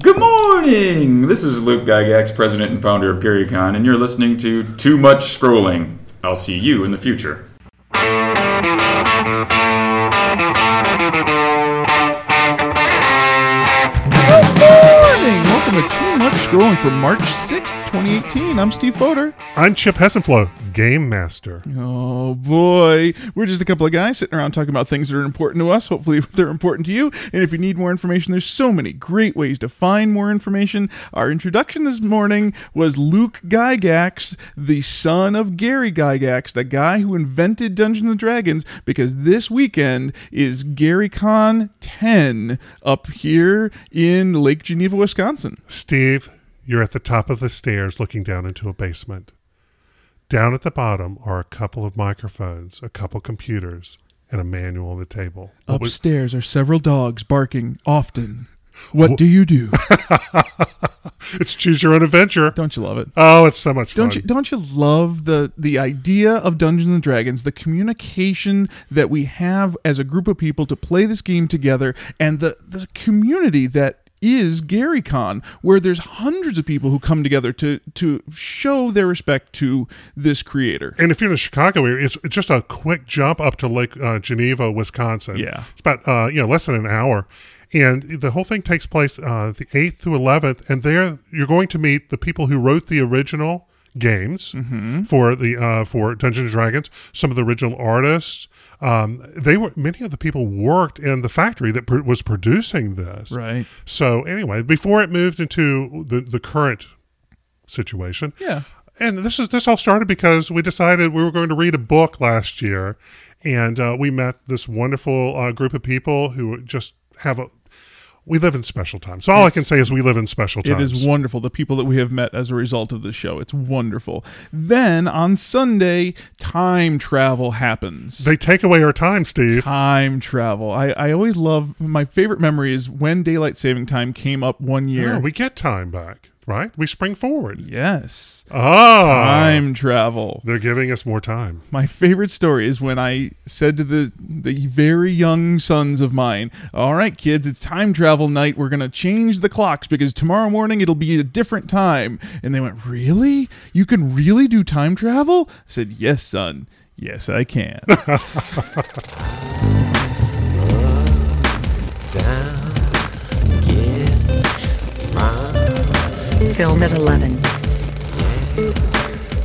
Good morning! This is Luke Gygax, president and founder of GaryCon, and you're listening to Too Much Scrolling. I'll see you in the future. Scrolling for March 6th, 2018. I'm Steve Foder. I'm Chip Hessenflow, Game Master. Oh boy, we're just a couple of guys sitting around talking about things that are important to us. Hopefully, they're important to you. And if you need more information, there's so many great ways to find more information. Our introduction this morning was Luke Gygax, the son of Gary Gygax, the guy who invented Dungeons and Dragons, because this weekend is GaryCon 10 up here in Lake Geneva, Wisconsin. Steve, you're at the top of the stairs looking down into a basement. Down at the bottom are a couple of microphones, a couple computers, and a manual on the table. What Upstairs are several dogs barking often. What do you do? it's choose your own adventure. Don't you love it? Oh, it's so much fun. Don't you don't you love the the idea of Dungeons and Dragons, the communication that we have as a group of people to play this game together, and the the community that is GaryCon, where there's hundreds of people who come together to to show their respect to this creator. and if you're in the Chicago area, it's, it's just a quick jump up to Lake uh, Geneva, Wisconsin. Yeah. it's about uh, you know less than an hour, and the whole thing takes place uh, the eighth through eleventh, and there you're going to meet the people who wrote the original games Mm-hmm. for the uh, for Dungeons and Dragons. Some of the original artists. Um, they were many of the people worked in the factory that pr- was producing this. Right. So anyway, before it moved into the the current situation, Yeah. and this is this all started because we decided we were going to read a book last year, and uh, we met this wonderful uh, group of people who just have a. We live in special times. So all I can say is we live in special It times. is wonderful. The people that we have met as a result of the show. It's wonderful. Then on Sunday, time travel happens. They take away our time, Steve. time travel. I, I always love my favorite memory is when daylight saving time came up one year. Yeah, we get time back, right? We spring forward. yes. Ah, Time travel. They're giving us more time. My favorite story is when I said to the the very young sons of mine, "All right, kids, it's time travel night. We're going to change the clocks because tomorrow morning it'll be a different time." And they went, "Really? You can really do time travel?" I said, "Yes, son. Yes, I can." Film at 11.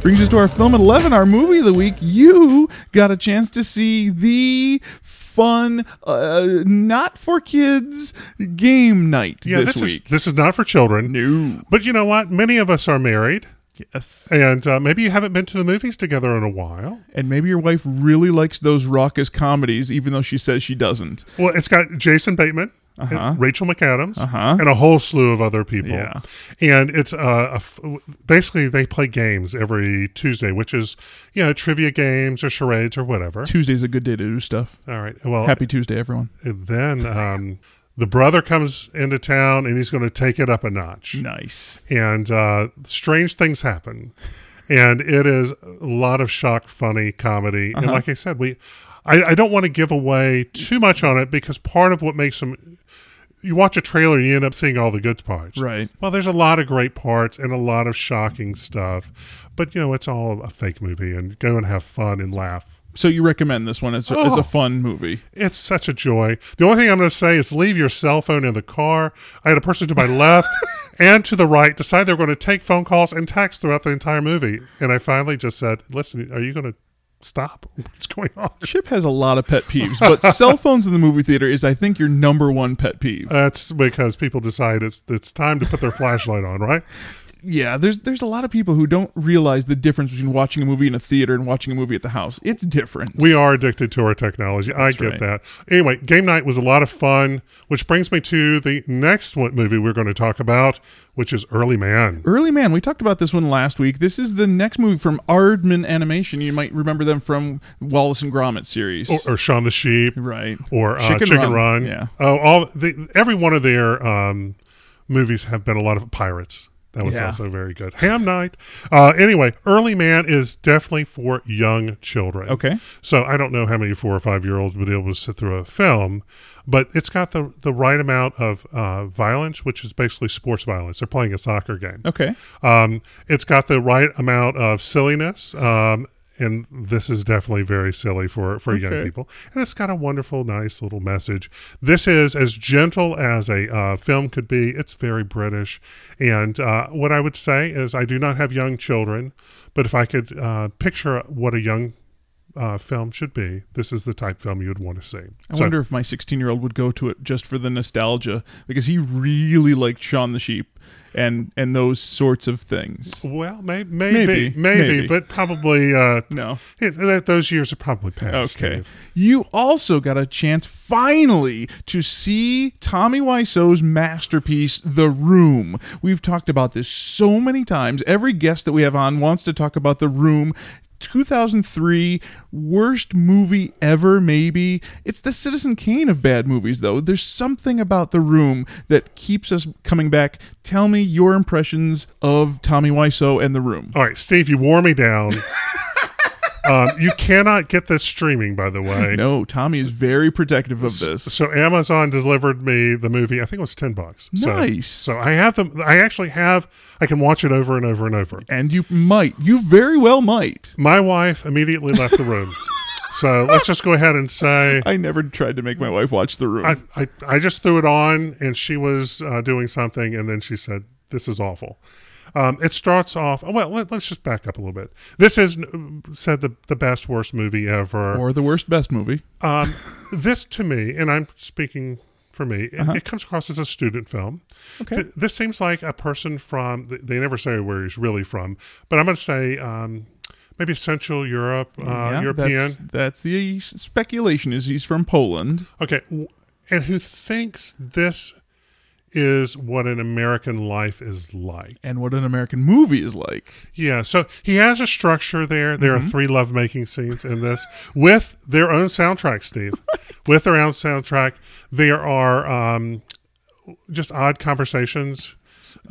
Brings us to our film at 11, our movie of the week. You got a chance to see the fun, uh, not for kids game night Yeah, this, this, is week. this is not for children. no. But you know what? Many of us are married, Yes. and uh, maybe you haven't been to the movies together in a while. And maybe your wife really likes those raucous comedies, even though she says she doesn't. Well, it's got Jason Bateman, and Rachel McAdams, Uh-huh. and a whole slew of other people. Yeah. And it's uh, a f- basically they play games every Tuesday, which is you know trivia games or charades or whatever. Tuesday's a good day to do stuff. All right. Well, Happy Tuesday, everyone. then um, the brother comes into town and he's going to take it up a notch. Nice. and uh, strange things happen. And it is a lot of shock, funny comedy. Uh-huh. And like I said, we, I, I don't want to give away too much on it because part of what makes them, you watch a trailer and you end up seeing all the good parts. Right. Well, there's a lot of great parts and a lot of shocking stuff, but you know it's all a fake movie. And go and have fun and laugh. So you recommend this one as, as Oh. a fun movie. It's such a joy. The only thing I'm going to say is leave your cell phone in the car. I had a person to my left and to the right decide they were going to take phone calls and text throughout the entire movie. And I finally just said, listen, are you going to stop? What's going on? Chip has a lot of pet peeves, but cell phones in the movie theater is, I think, your number one pet peeve. That's because people decide it's it's time to put their flashlight on, right? Yeah, there's there's a lot of people who don't realize the difference between watching a movie in a theater and watching a movie at the house. It's different. We are addicted to our technology. I get right. that. Anyway, game night was a lot of fun, which brings me to the next one movie we're going to talk about, which is Early Man. Early Man, we talked about this one last week. This is the next movie from Aardman Animation. You might remember them from Wallace and Gromit series. Or, or Shaun the Sheep. right. or uh, Chicken Chicken, Run, Run. yeah. Oh, all the, every one of their um, movies have been a lot of pirates. That was Yeah. also very good. Ham Night. Uh, anyway, Early Man is definitely for young children. Okay. So I don't know how many four or five year olds would be able to sit through a film, but it's got the, the right amount of uh, violence, which is basically sports violence. They're playing a soccer game. Okay. Um, it's got the right amount of silliness. Um, and this is definitely very silly for, for young people. And it's got a wonderful, nice little message. This is as gentle as a uh, film could be. It's very British. And uh, what I would say is, I do not have young children, but if I could uh, picture what a young uh, film should be, this is the type film you would want to see. I wonder if my 16 year old would go to it just for the nostalgia because he really liked Shaun the Sheep and and those sorts of things. Well, may, maybe, maybe, Maybe, maybe. but probably uh, No. it- those years are probably past. Okay. You also got a chance finally to see Tommy Wiseau's masterpiece, The Room. We've talked about this so many times. Every guest that we have on wants to talk about The Room. 2003 worst movie ever maybe. It's the citizen kane of bad movies though. There's something about the room that keeps us coming back. Tell me your impressions of tommy wiseau and the room. All right, Steve, you wore me down. um, you cannot get this streaming, by the way. no tommy is very protective of this So Amazon delivered me the movie. I think it was ten bucks. So- Nice. So, I have them. I actually have. I can watch it over and over and over. And you might. You very well might. My wife immediately left the room. so let's just go ahead and say I never tried to make my wife watch The Room. I, I, I just threw it on and she was uh, doing something and then she said, This is awful. Um, it starts off, oh, well, let, us just back up a little bit. This is said the, the best, worst movie ever. or the worst best movie. Um, this to me, and I'm speaking for me, it, it comes across as a student film. Uh-huh. Okay. Th- this seems like a person from, they never say where he's really from, but I'm going to say um, maybe Central Europe, uh, Yeah, European. That's, that's the speculation. Is he's from Poland? Okay, and who thinks this is what an American life is like? And what an American movie is like. Yeah, so he has a structure there. There Mm-hmm. are three lovemaking scenes in this with their own soundtrack, Steve. with their own soundtrack, there are um, just odd conversations.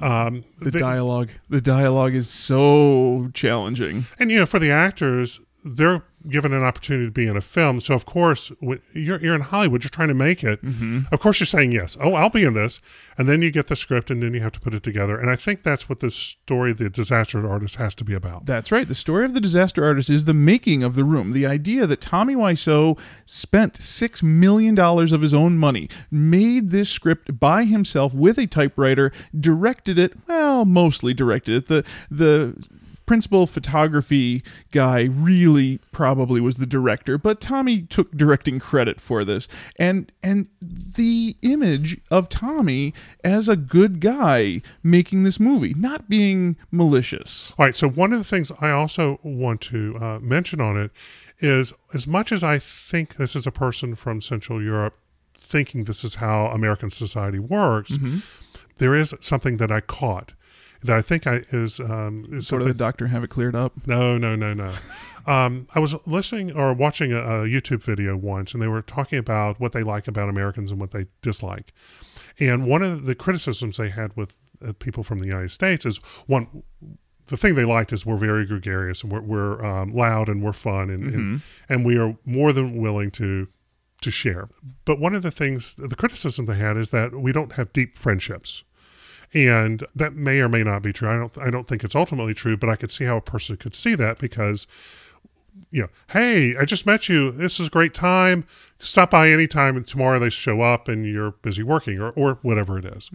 Um, The they- dialogue. The dialogue is so challenging. and you know, for the actors, they're given an opportunity to be in a film. So of course, you're you're in Hollywood, you're trying to make it. Mm-hmm. Of course, you're saying yes. Oh, I'll be in this, and then you get the script, and then you have to put it together. And I think that's what the story, the disaster artist, has to be about. That's right. The story of the disaster artist is the making of the room. The idea that Tommy Wiseau spent six million dollars of his own money, made this script by himself with a typewriter, directed it. Well, mostly directed it. The the principal photography guy really probably was the director but tommy took directing credit for this. And and the image of tommy as a good guy making this movie not being malicious. All right. So one of the things I also want to uh, mention on it is, as much as I think this is a person from Central Europe thinking this is how American society works, there is something that I caught that I think I is um, is Sort of the doctor have it cleared up. No, no, no, no. Um, I was listening or watching a, a YouTube video once, and they were talking about what they like about Americans and what they dislike. And one of the criticisms they had with uh, people from the United States is one. The thing they liked is we're very gregarious and we're, we're um, loud and we're fun and, and and we are more than willing to to share. But one of the things, the criticism they had is that we don't have deep friendships and that may or may not be true. I don't I don't think it's ultimately true, but I could see how a person could see that because you know, hey, I just met you. This is a great time. Stop by anytime and tomorrow they show up and you're busy working or, or whatever it is.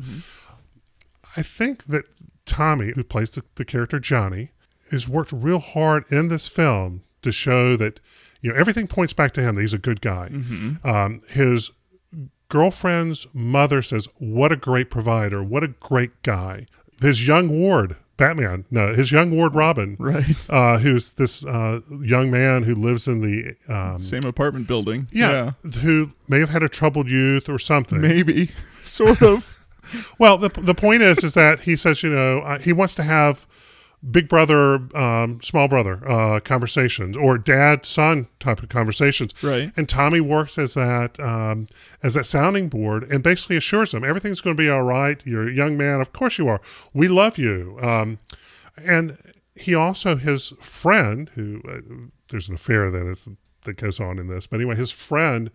I think that Tommy, who plays the, the character Johnny, has worked real hard in this film to show that you know everything points back to him that he's a good guy. Um, his girlfriend's mother says, "What a great provider! What a great guy!" His young ward, Batman, no, his young ward Robin, Right. uh, who's this uh, young man who lives in the um, Same apartment building. yeah, who may have had a troubled youth or something. Maybe. Sort of. Well, the the point is, is that he says, you know, uh, he wants to have big brother, um, small brother uh, conversations, or dad son type of conversations. Right. And Tommy works as that um, as that sounding board, and basically assures them everything's going to be all right. You're a young man, of course you are. We love you. Um, and he also his friend who uh, there's an affair that is that goes on in this, but anyway, his friend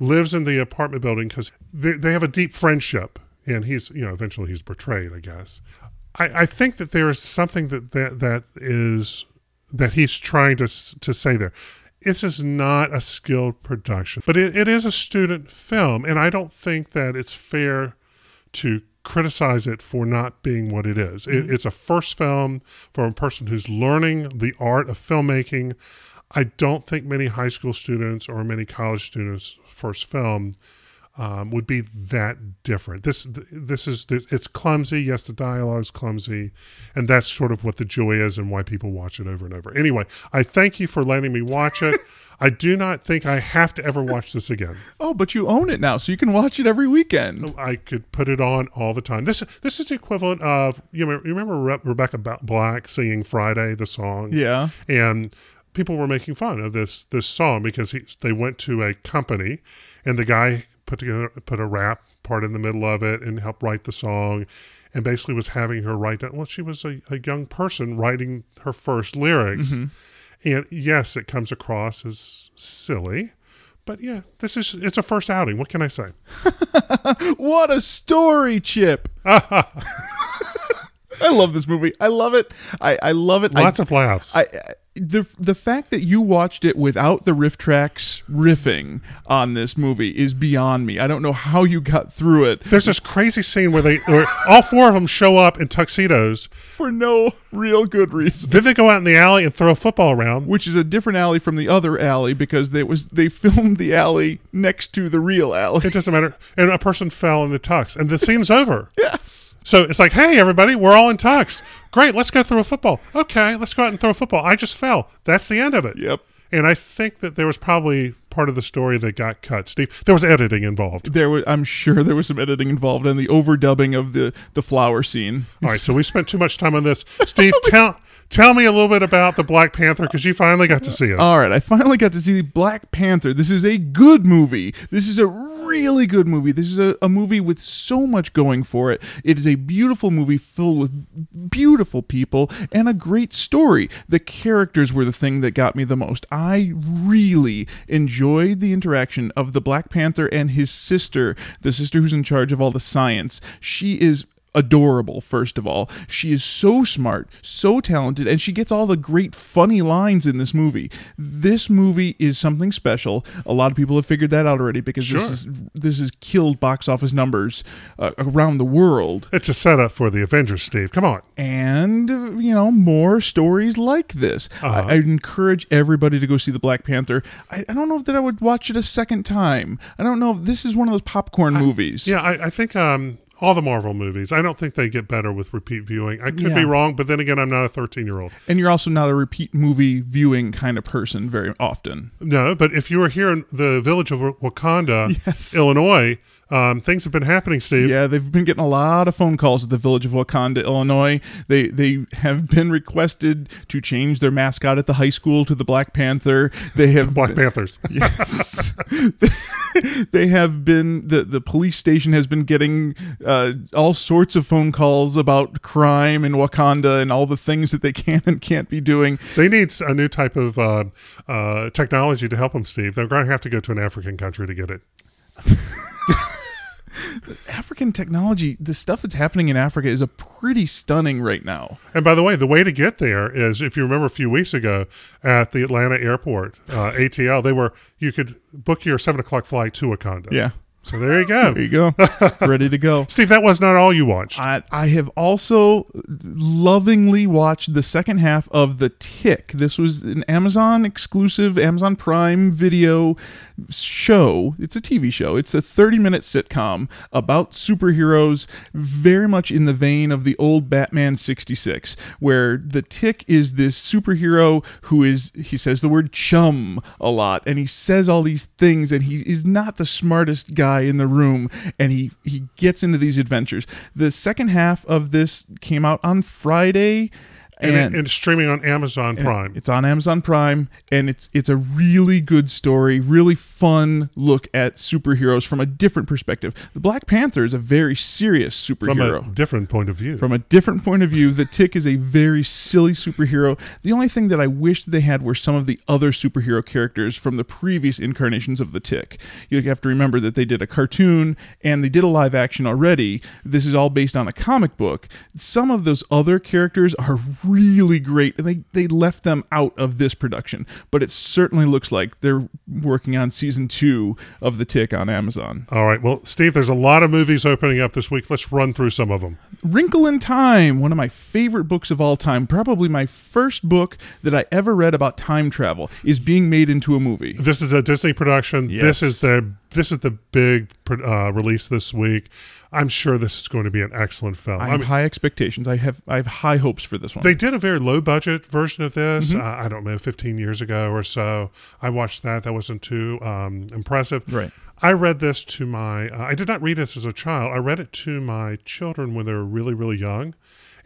lives in the apartment building because they, they have a deep friendship, and he's you know eventually he's betrayed, I guess. I, I think that there is something that, that that is that he's trying to to say there. This is not a skilled production, but it, it is a student film, and I don't think that it's fair to criticize it for not being what it is. It, mm-hmm. it's a first film for a person who's learning the art of filmmaking. I don't think many high school students or many college students' first film um, would be that different. This this is it's clumsy. Yes, the dialogue's clumsy, and that's sort of what the joy is and why people watch it over and over. Anyway, I thank you for letting me watch it. I do not think I have to ever watch this again. Oh, but you own it now, so you can watch it every weekend. I could put it on all the time. This this is the equivalent of you remember, you remember Re- Rebecca Black singing Friday the song. Yeah. and people were making fun of this this song because he, they went to a company and the guy put together put a rap part in the middle of it and helped write the song and basically was having her write down well she was a, a young person writing her first lyrics mm-hmm. and yes it comes across as silly but yeah this is it's a first outing what can i say What a story, Chip. I love this movie. I love it. I, I love it. I- lots of laughs I, I the the fact that you watched it without the riff tracks riffing on this movie is beyond me. I don't know how you got through it There's this crazy scene where they, where all four of them show up in tuxedos. for no real good reason. Then they go out in the alley and throw a football around. Which is a different alley from the other alley because they was they filmed the alley next to the real alley. It doesn't matter. And a person fell in the tux, and the scene's over. Yes. So it's like, hey, everybody, we're all in tux. Great, let's go throw a football. Okay, let's go out and throw a football. I just fell. That's the end of it. Yep. And I think that there was probably part of the story that got cut. Steve, there was editing involved. There was I'm sure there was some editing involved and the overdubbing of the the flower scene. All right, so we spent too much time on this. Steve, tell tell me a little bit about the Black Panther because you finally got to see it. All right, I finally got to see the Black Panther. This is a good movie. This is a really good movie. This is a, a movie with so much going for it. It is a beautiful movie filled with beautiful people and a great story. The characters were the thing that got me the most. I really enjoyed the interaction of the Black Panther and his sister, the sister who's in charge of all the science. She is adorable first of all she is so smart so talented and she gets all the great funny lines in this movie this movie is something special a lot of people have figured that out already because Sure. this is this has killed box office numbers uh, around the world It's a setup for the Avengers, Steve. Come on. and you know more stories like this Uh-huh. I, i'd encourage everybody to go see the black panther I, I don't know if that i would watch it a second time i don't know if this is one of those popcorn movies Yeah, I, I think um, all the Marvel movies, I don't think they get better with repeat viewing. I could Yeah. be wrong, but then again, I'm not a 13 year old. and you're also not a repeat movie viewing kind of person very often No, but if you were here in the village of Wakanda, Yes. Illinois, um, things have been happening, Steve. Yeah, they've been getting a lot of phone calls at the village of Wakanda, Illinois. They they have been requested to change their mascot at the high school to the Black Panther. They have Black Panthers. Yes. they have been the the police station has been getting uh, all sorts of phone calls about crime in Wakanda and all the things that they can and can't be doing. they need a new type of uh, uh, technology to help them, Steve. They're going to have to go to an African country to get it. African technology, the stuff that's happening in Africa is a pretty stunning right now. And by the way, the way to get there is if you remember a few weeks ago at the Atlanta airport, uh, ATL, they were you could book your seven o'clock flight to Wakanda. Yeah. So there you go. There you go. Ready to go. Steve, that was not all you watched. I, I have also lovingly watched the second half of The Tick. This was an Amazon exclusive, Amazon Prime video show. It's a TV show. It's a 30 minute sitcom about superheroes, very much in the vein of the old Batman 66, where The Tick is this superhero who is, he says the word chum a lot, and he says all these things, and he is not the smartest guy in the room, and he, he gets into these adventures. The second half of this came out on Friday and, And- streaming on Amazon Prime. It's on Amazon Prime, and it's it's a really good story, really fun look at superheroes from a different perspective. The Black Panther is a very serious from superhero. a different point of view. From a different point of view, the Tick is a very silly superhero. The only thing that I wish they had were some of the other superhero characters from the previous incarnations of the Tick. You have to remember that they did a cartoon and they did a live action already. This is all based on a comic book. Some of those other characters are really great, and they, they left them out of this production. But it certainly looks like they're working on season two of the Tick on Amazon. All right. Well, Steve, there's a lot of movies opening up this week. Let's run through some of them. Wrinkle in Time, one of my favorite books of all time, probably my first book that I ever read about time travel, is being made into a movie. This is a Disney production. This is the this is the big uh, release this week. I'm sure this is going to be an excellent film. I I have mean, high expectations. I have I have high hopes for this one. they did a very low budget version of this. Mm-hmm. Uh, I don't know, 15 years ago or so. I watched that. That wasn't too um, impressive. Right. I read this to my. Uh, I did not read this as a child. I read it to my children when they were really, really young,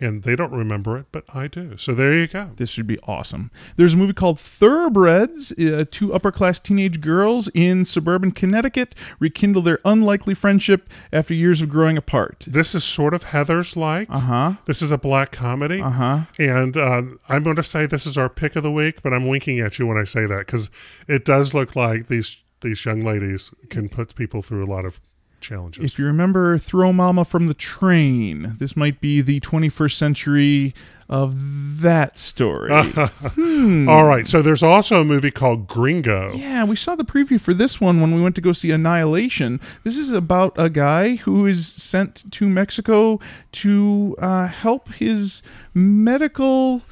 and they don't remember it, but I do. So there you go. this should be awesome. There's a movie called Thoroughbreds. Uh, two upper class teenage girls in suburban Connecticut rekindle their unlikely friendship after years of growing apart. This is sort of Heathers like. Uh huh. This is a black comedy. Uh huh. And um, I'm going to say this is our pick of the week, but I'm winking at you when I say that because it does look like these these young ladies can put people through a lot of challenges. If you remember Throw Mama from the Train, this might be the 21st century of that story. All right, so there's also a movie called Gringo. Yeah, we saw the preview for this one when we went to go see Annihilation. This is about a guy who is sent to Mexico to uh, help his medical.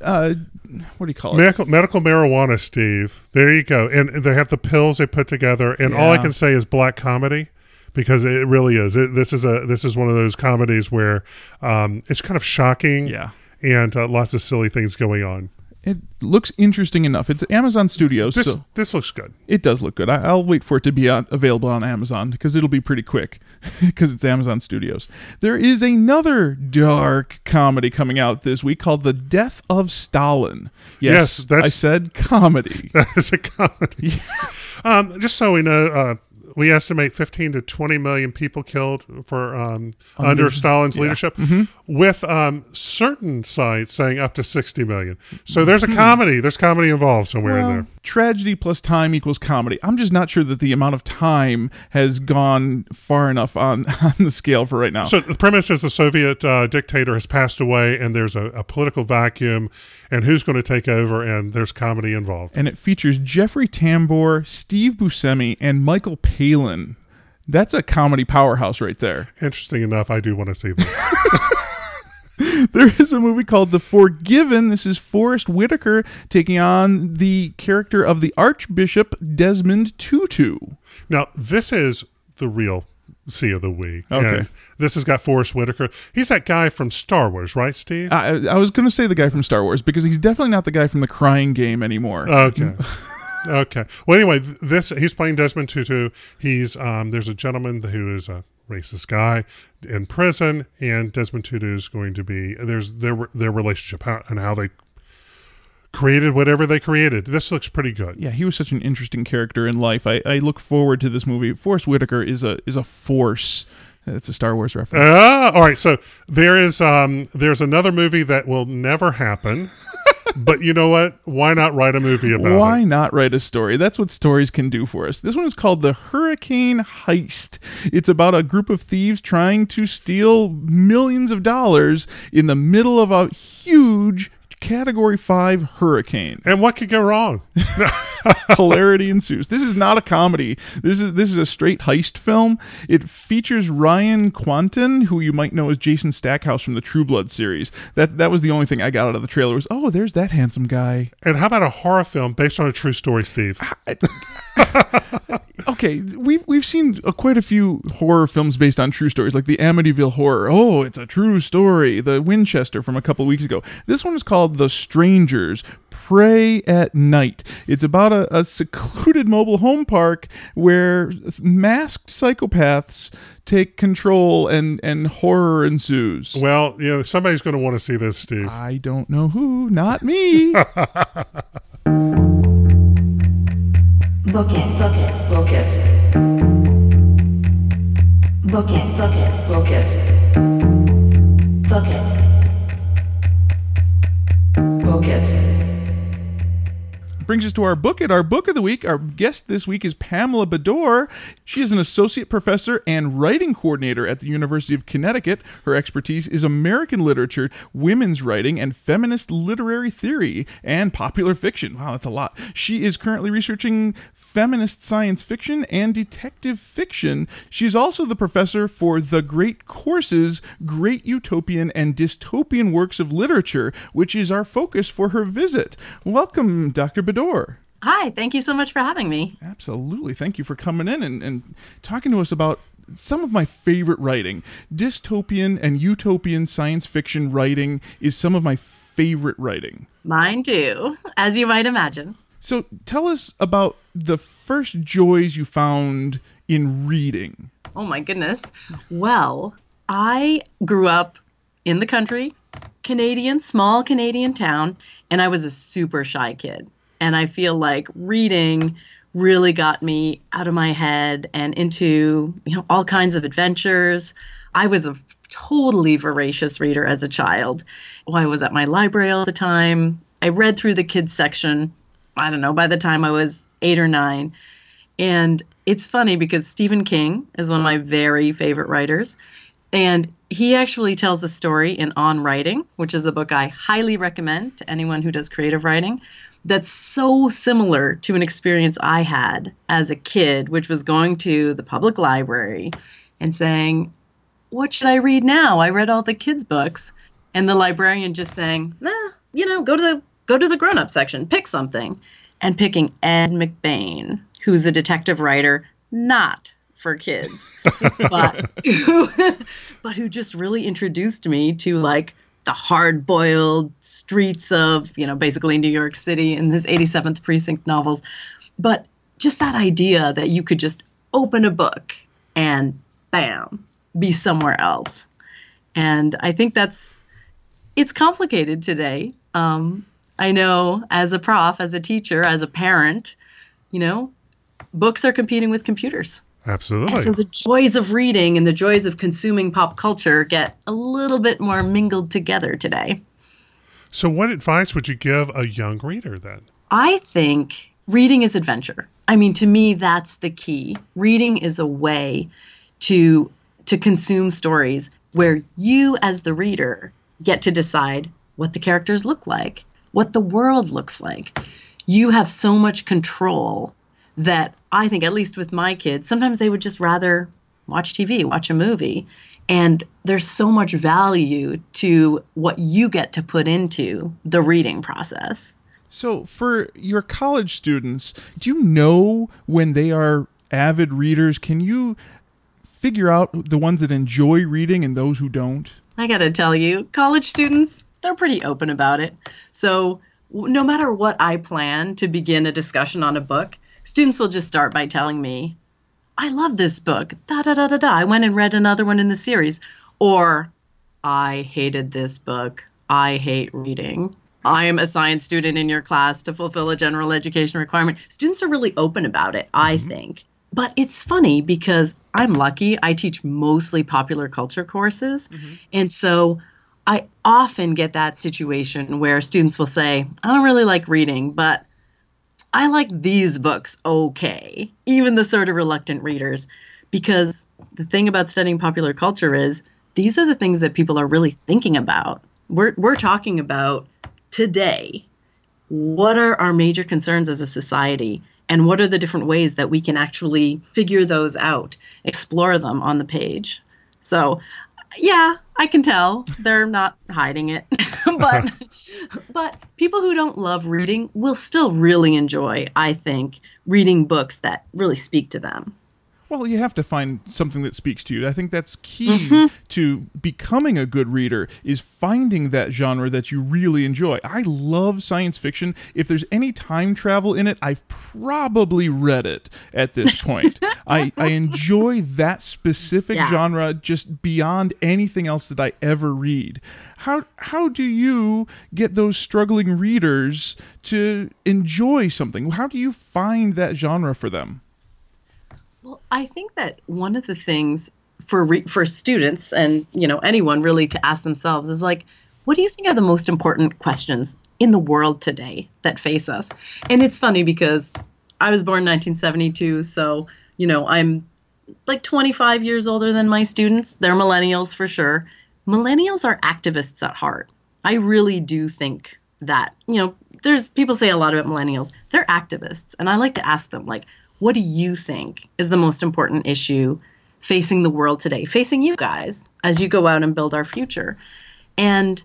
Uh, what do you call it? Medical, medical marijuana, Steve. There you go. And they have the pills they put together. And all I can say is black comedy because it really is. It, this is a this is one of those comedies where um, it's kind of shocking. Yeah. And uh, lots of silly things going on. It looks interesting enough. It's Amazon Studios, This so this looks good. it does look good. I, I'll wait for it to be on, available on Amazon because it'll be pretty quick because it's Amazon Studios. There is another dark comedy coming out this week called The Death of Stalin. Yes, Yes, that's- I said comedy. That is a comedy. Um, just so we know, uh, we estimate 15 to 20 million people killed for um, under, Stalin's leadership, Mm-hmm. with um, certain sites saying up to 60 million. So there's Mm-hmm. a comedy. There's comedy involved somewhere in there. Tragedy plus time equals comedy. I'm just not sure that the amount of time has gone far enough on, on the scale for right now. So the premise is the Soviet uh, dictator has passed away, and there's a, a political vacuum, and who's going to take over? And there's comedy involved. and it features Jeffrey Tambor, Steve Buscemi, and Michael Palin. That's a comedy powerhouse right there. Interesting enough, I do want to see this. There is a movie called The Forgiven. This is Forest Whitaker taking on the character of the Archbishop Desmond Tutu. now this is the real C of the week. Okay. And this has got Forest Whitaker. He's that guy from Star Wars, right, Steve? I, I was going to say the guy from Star Wars because he's definitely not the guy from the Crying Game anymore. Okay. okay. Well, anyway, this he's playing Desmond Tutu. He's um, there's a gentleman who is a racist guy in prison, and Desmond Tutu is going to be there's their their relationship how, and how they created whatever they created. This looks pretty good. yeah, he was such an interesting character in life. I, I look forward to this movie. Forest Whitaker is a is a force. It's a Star Wars reference. Ah, all right. So there is um there's another movie that will never happen. But you know what? Why not write a movie about Why it? Why not write a story? That's what stories can do for us. This one is called The Hurricane Heist. It's about a group of thieves trying to steal millions of dollars in the middle of a huge Category 5 hurricane. And what could go wrong? Hilarity ensues. This is not a comedy. This is this is a straight heist film. It features Ryan Kwanten, who you might know as Jason Stackhouse from the True Blood series. That that was the only thing I got out of the trailer was, "Oh, there's that handsome guy." And how about a horror film based on a true story, Steve? okay, we've we've seen uh, quite a few horror films based on true stories, like the Amityville Horror. Oh, it's a true story. The Winchester from a couple weeks ago. This one is called The Strangers. Prey at Night. It's about a, a secluded mobile home park where masked psychopaths take control and, and horror ensues. Well, you know, somebody's going to want to see this, Steve. I don't know who, not me. Book it, book it, book it. Book it, book it, book it. Book it. Book it. brings us to our book it our book of the week. Our guest this week is pamela bedore. She is an associate professor and writing coordinator at the university of connecticut. Her expertise is american literature women's writing and feminist literary theory and popular fiction. Wow that's a lot. She is currently researching feminist science fiction and detective fiction She's also the professor for the great courses great utopian and dystopian works of literature which is our focus for her visit welcome dr bedore Hi, thank you so much for having me. Absolutely. Thank you for coming in and, and talking to us about some of my favorite writing. Dystopian and utopian science fiction writing is some of my favorite writing. Mine too, as you might imagine. So tell us about the first joys you found in reading. Oh my goodness. Well, I grew up in the country, Canadian, small Canadian town, and I was a super shy kid. And I feel like reading really got me out of my head and into, you know, all kinds of adventures. I was a totally voracious reader as a child. Well, I was at my library all the time. I read through the kids section, I don't know, by the time I was eight or nine. And it's funny because Stephen King is one of my very favorite writers. And he actually tells a story in On Writing, which is a book I highly recommend to anyone who does creative writing, that's so similar to an experience I had as a kid, which was going to the public library and saying, What should I read now? I read all the kids' books. And the librarian just saying, Nah, you know, go to the go to the grown up section, pick something. And picking Ed McBain, who's a detective writer, not for kids, but who, but who just really introduced me to like the hard-boiled streets of you know basically New York City in his 87th precinct novels, but just that idea that you could just open a book and bam be somewhere else, and I think that's it's complicated today. Um, I know as a prof, as a teacher, as a parent, you know, books are competing with computers. Absolutely. And so the joys of reading and the joys of consuming pop culture get a little bit more mingled together today. So, what advice would you give a young reader then? I think reading is adventure. I mean, to me, that's the key. Reading is a way to to consume stories where you, as the reader, get to decide what the characters look like, what the world looks like. You have so much control that I think, at least with my kids, sometimes they would just rather watch TV, watch a movie. And there's so much value to what you get to put into the reading process. So, for your college students, do you know when they are avid readers? Can you figure out the ones that enjoy reading and those who don't? I got to tell you, college students, they're pretty open about it. So, no matter what I plan to begin a discussion on a book, students will just start by telling me, I love this book. Da da da da da. I went and read another one in the series. Or, I hated this book. I hate reading. I am a science student in your class to fulfill a general education requirement. Students are really open about it, I mm-hmm. think. But it's funny because I'm lucky. I teach mostly popular culture courses. Mm-hmm. And so I often get that situation where students will say, I don't really like reading, but I like these books okay, even the sort of reluctant readers, because the thing about studying popular culture is these are the things that people are really thinking about. We're, we're talking about today. What are our major concerns as a society? And what are the different ways that we can actually figure those out, explore them on the page? So, yeah, I can tell they're not hiding it. but but people who don't love reading will still really enjoy, I think, reading books that really speak to them. Well, you have to find something that speaks to you. I think that's key mm-hmm. to becoming a good reader is finding that genre that you really enjoy. I love science fiction. If there's any time travel in it, I've probably read it at this point. I, I enjoy that specific Yeah. genre just beyond anything else that I ever read. How how do you get those struggling readers to enjoy something? How do you find that genre for them? Well, I think that one of the things for re- for students and you know anyone really to ask themselves is like, what do you think are the most important questions in the world today that face us? And it's funny because I was born in 1972, so you know I'm like 25 years older than my students. They're millennials for sure. Millennials are activists at heart. I really do think that, you know, there's people say a lot about millennials. They're activists. And I like to ask them, like, what do you think is the most important issue facing the world today, facing you guys as you go out and build our future? And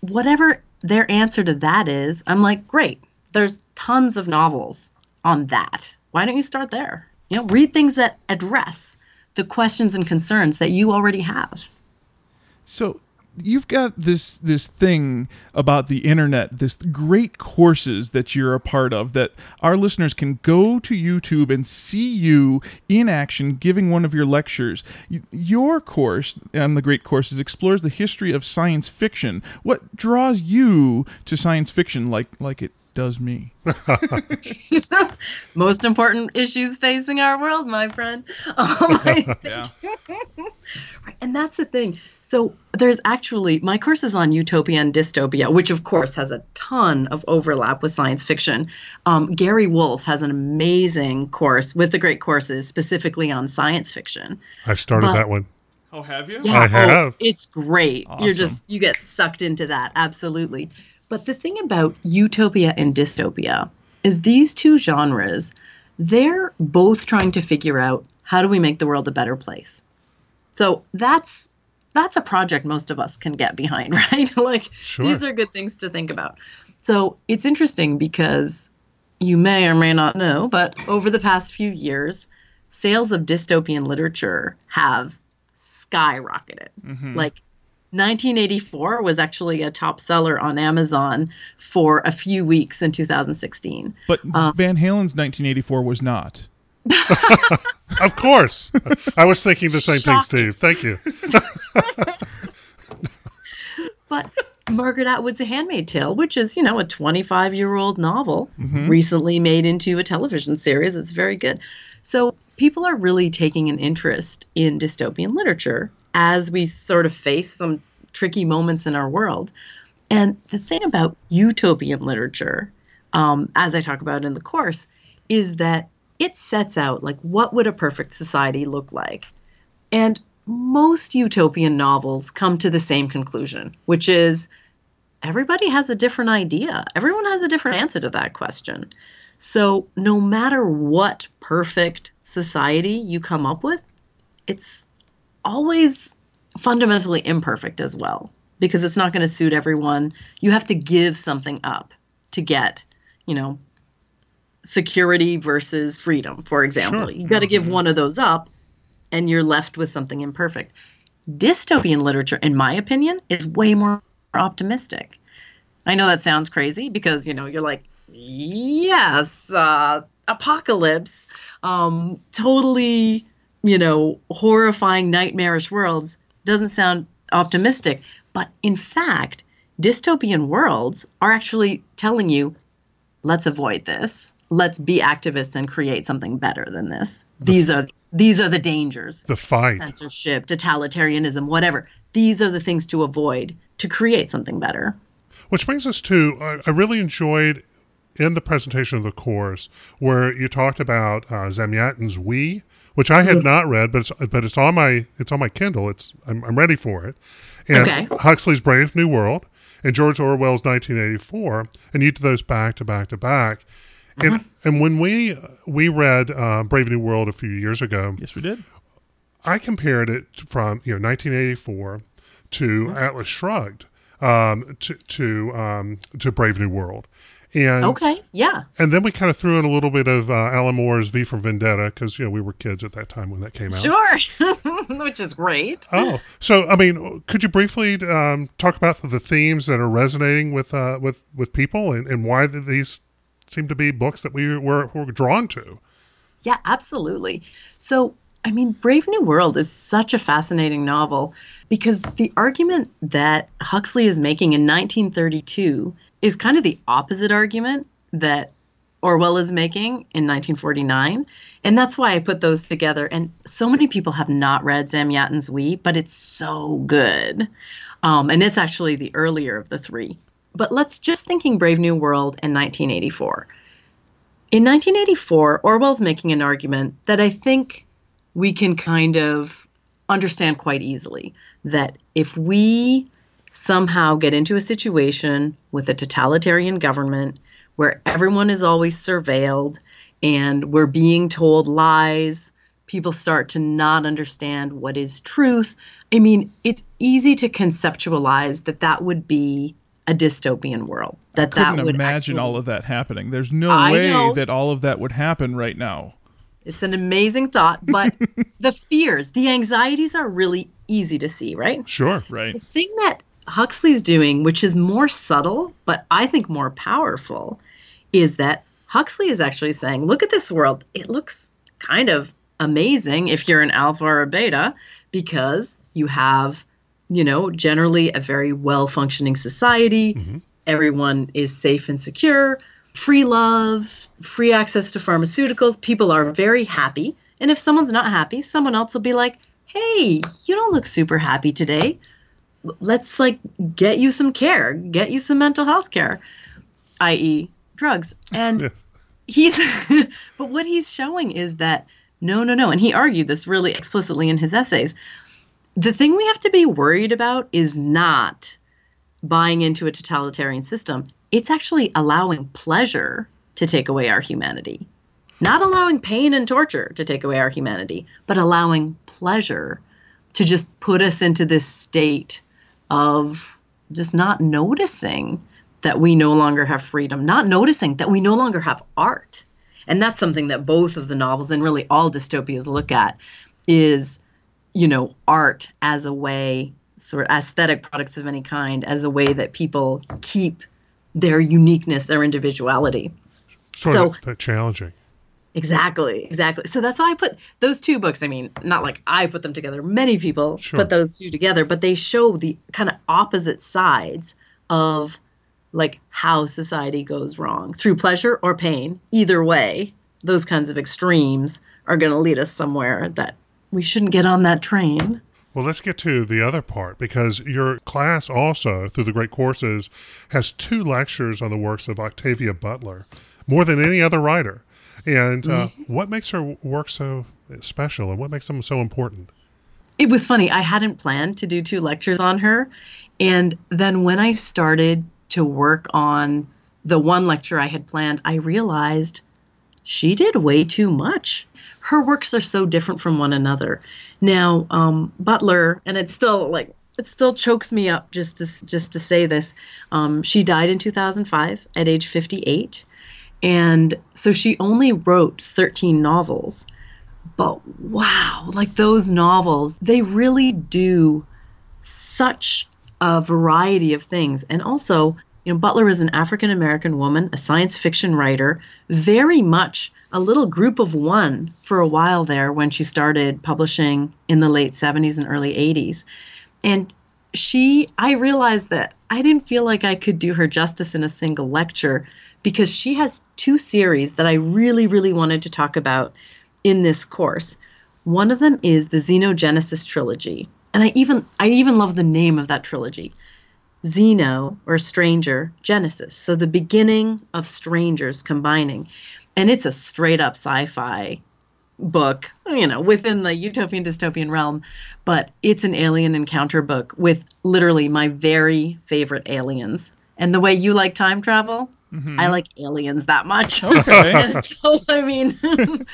whatever their answer to that is, I'm like, great. There's tons of novels on that. Why don't you start there? You know, read things that address the questions and concerns that you already have. So you've got this this thing about the internet, this great courses that you're a part of that our listeners can go to YouTube and see you in action giving one of your lectures. Your course on the great courses explores the history of science fiction. What draws you to science fiction like like it does me? Most important issues facing our world, my friend. Um, Yeah. Right, And that's the thing. So there's actually my course is on utopia and dystopia, which of course has a ton of overlap with science fiction. Um, Gary Wolfe has an amazing course with the great courses specifically on science fiction. I've started But- that one. Oh, have you? Yeah, I oh, it's great. You're just you get sucked into that. Absolutely. But the thing about utopia and dystopia is these two genres, they're both trying to figure out how do we make the world a better place. So that's that's a project most of us can get behind, right? like Sure. these are good things to think about. So it's interesting because you may or may not know, but over the past few years, sales of dystopian literature have skyrocketed. Mm-hmm. Like 1984 was actually a top seller on Amazon for a few weeks in 2016. But um, Van Halen's 1984 was not. Of course. I was thinking the same thing, Steve. Thank you. But Margaret Atwood's A Handmaid Tale, which is, you know, a 25 year old novel, recently made into a television series. It's very good. So people are really taking an interest in dystopian literature as we sort of face some tricky moments in our world. And the thing about utopian literature, um, as I talk about in the course, is that it sets out like what would a perfect society look like and most utopian novels come to the same conclusion, which is everybody has a different idea. Everyone has a different answer to that question. So, no matter what perfect society you come up with, it's always fundamentally imperfect as well because it's not going to suit everyone. You have to give something up to get, you know, security versus freedom, for example. Sure. You got to give one of those up and you're left with something imperfect. Dystopian literature, in my opinion, is way more optimistic. I know that sounds crazy because, you know, you're like, yes, uh, apocalypse, um, totally, you know, horrifying, nightmarish worlds doesn't sound optimistic. But in fact, dystopian worlds are actually telling you, let's avoid this. Let's be activists and create something better than this. These are these are the dangers. The fight. Censorship, totalitarianism, whatever. These are the things to avoid to create something better. Which brings us to I, I really enjoyed in the presentation of the course where you talked about uh, Zamyatin's We, which I had not read, but it's but it's on my it's on my Kindle. It's I'm, I'm ready for it. And Okay. Huxley's Brave New World and George Orwell's 1984, and you did those back to back to back. And and when we we read uh, Brave New World a few years ago, Yes, we did. I compared it from you know 1984 to Atlas Shrugged um, to to um, to Brave New World, And Okay, yeah. and then we kind of threw in a little bit of uh, Alan Moore's V for Vendetta because you know we were kids at that time when that came out. Sure. Which is great. Oh, so I mean, could you briefly um, talk about the themes that are resonating with uh, with with people and, and why these seem to be books that we were, were drawn to? Yeah, absolutely. So, I mean, Brave New World is such a fascinating novel because the argument that Huxley is making in 1932 is kind of the opposite argument that Orwell is making in 1949. And that's why I put those together. And so many people have not read Zamyatin's We, but it's so good. Um, and it's actually the earlier of the three. But let's just thinking Brave New World in 1984. In 1984, Orwell's making an argument that I think we can kind of understand quite easily that if we somehow get into a situation with a totalitarian government where everyone is always surveilled and we're being told lies, people start to not understand what is truth. I mean, it's easy to conceptualize that that would be a dystopian world. That Couldn't that would imagine actually- all of that happening. There's no I way know. that all of that would happen right now. It's an amazing thought, but the fears, the anxieties are really easy to see, right? Sure. Right. The thing that Huxley's doing, which is more subtle, but I think more powerful, is that Huxley is actually saying, look at this world. It looks kind of amazing if you're an alpha or a beta because you have, you know, generally a very well functioning society. Mm-hmm. Everyone is safe and secure, free love, free access to pharmaceuticals. People are very happy. And if someone's not happy, someone else will be like, hey, you don't look super happy today let's like get you some care, get you some mental health care, i.e., drugs. And he's, but what he's showing is that no, no, no. And he argued this really explicitly in his essays. The thing we have to be worried about is not buying into a totalitarian system, it's actually allowing pleasure to take away our humanity. Not allowing pain and torture to take away our humanity, but allowing pleasure to just put us into this state of just not noticing that we no longer have freedom, not noticing that we no longer have art. And that's something that both of the novels and really all dystopias look at is, you know, art as a way, sort of aesthetic products of any kind, as a way that people keep their uniqueness, their individuality. Sort So- of that challenging. Exactly, exactly. So that's why I put those two books. I mean, not like I put them together. Many people Sure. put those two together, but they show the kind of opposite sides of like how society goes wrong through pleasure or pain. Either way, those kinds of extremes are going to lead us somewhere that we shouldn't get on that train. Well, let's get to the other part because your class also, through the great courses, has two lectures on the works of Octavia Butler, more than any other writer. And uh, what makes her work so special and what makes them so important? it was funny. I hadn't planned to do two lectures on her. And then when I started to work on the one lecture I had planned, I realized she did way too much. Her works are so different from one another. Now, um, Butler, and it's still like, it still chokes me up just to just to say this. Um, she died in 2005 at age 58, and so she only wrote 13 novels but wow, like those novels, they really do such a variety of things. And also, you know, Butler is an African American woman, a science fiction writer, very much a little group of one for a while there when she started publishing in the late 70s and early 80s. And she, I realized that I didn't feel like I could do her justice in a single lecture because she has two series that I really, really wanted to talk about in this course. One of them is the Xenogenesis trilogy, and I even I even love the name of that trilogy. Xeno or stranger Genesis. So the beginning of strangers combining. And it's a straight up sci-fi book, you know, within the utopian dystopian realm, but it's an alien encounter book with literally my very favorite aliens. And the way you like time travel, I like aliens that much. Okay. so I mean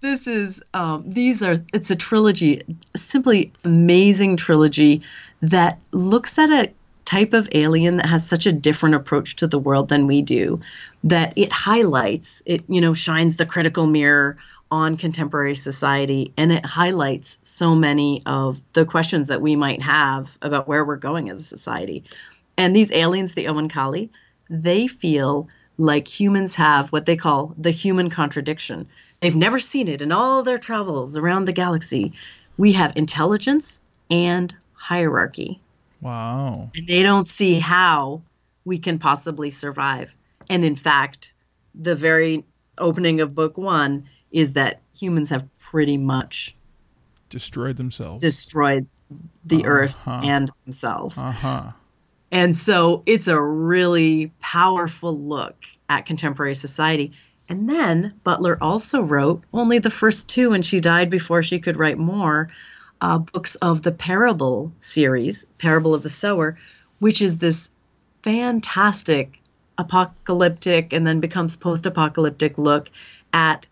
this is um, these are it's a trilogy, simply amazing trilogy that looks at a type of alien that has such a different approach to the world than we do that it highlights it you know shines the critical mirror on contemporary society and it highlights so many of the questions that we might have about where we're going as a society. And these aliens the oankali they feel like humans have what they call the human contradiction. They've never seen it in all their travels around the galaxy. We have intelligence and hierarchy Wow. and they don't see how we can possibly survive. And in fact, the very opening of book one is that humans have pretty much Destroyed themselves. destroyed the earth Uh-huh. and themselves. uh huh. And so it's a really powerful look at contemporary society. And then Butler also wrote only the first two, and she died before she could write more uh, books of the Parable series, Parable of the Sower, which is this fantastic apocalyptic and then becomes post apocalyptic look at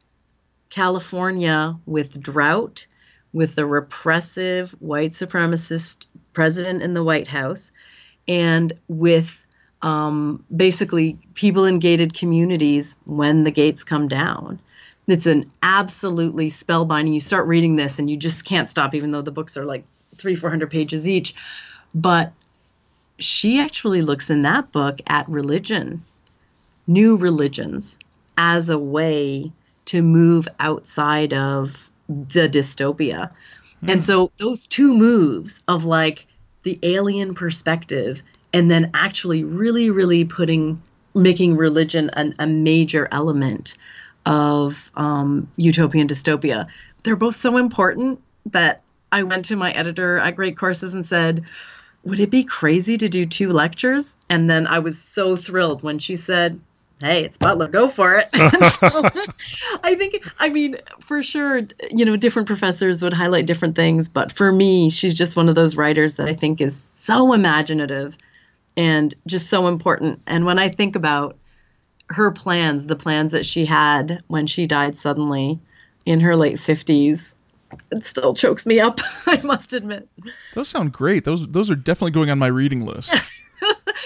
California with drought, with the repressive white supremacist president in the White House, and with um, basically people in gated communities when the gates come down. It's an absolutely spellbinding. You start reading this and you just can't stop, even though the books are like three, four hundred pages each. But she actually looks in that book at religion, new religions, as a way to move outside of the dystopia. Hmm. And so those two moves of like the alien perspective and then actually really, really putting, making religion an, a major element of um, utopian dystopia. They're both so important that I went to my editor at Great Courses and said, would it be crazy to do two lectures? And then I was so thrilled when she said, Hey, it's Butler, go for it. So, I think, I mean, for sure, you know, different professors would highlight different things, but for me, she's just one of those writers that I think is so imaginative and just so important. And when I think about her plans, the plans that she had when she died suddenly in her late 50s, it still chokes me up, I must admit. Those sound great. Those those are definitely going on my reading list.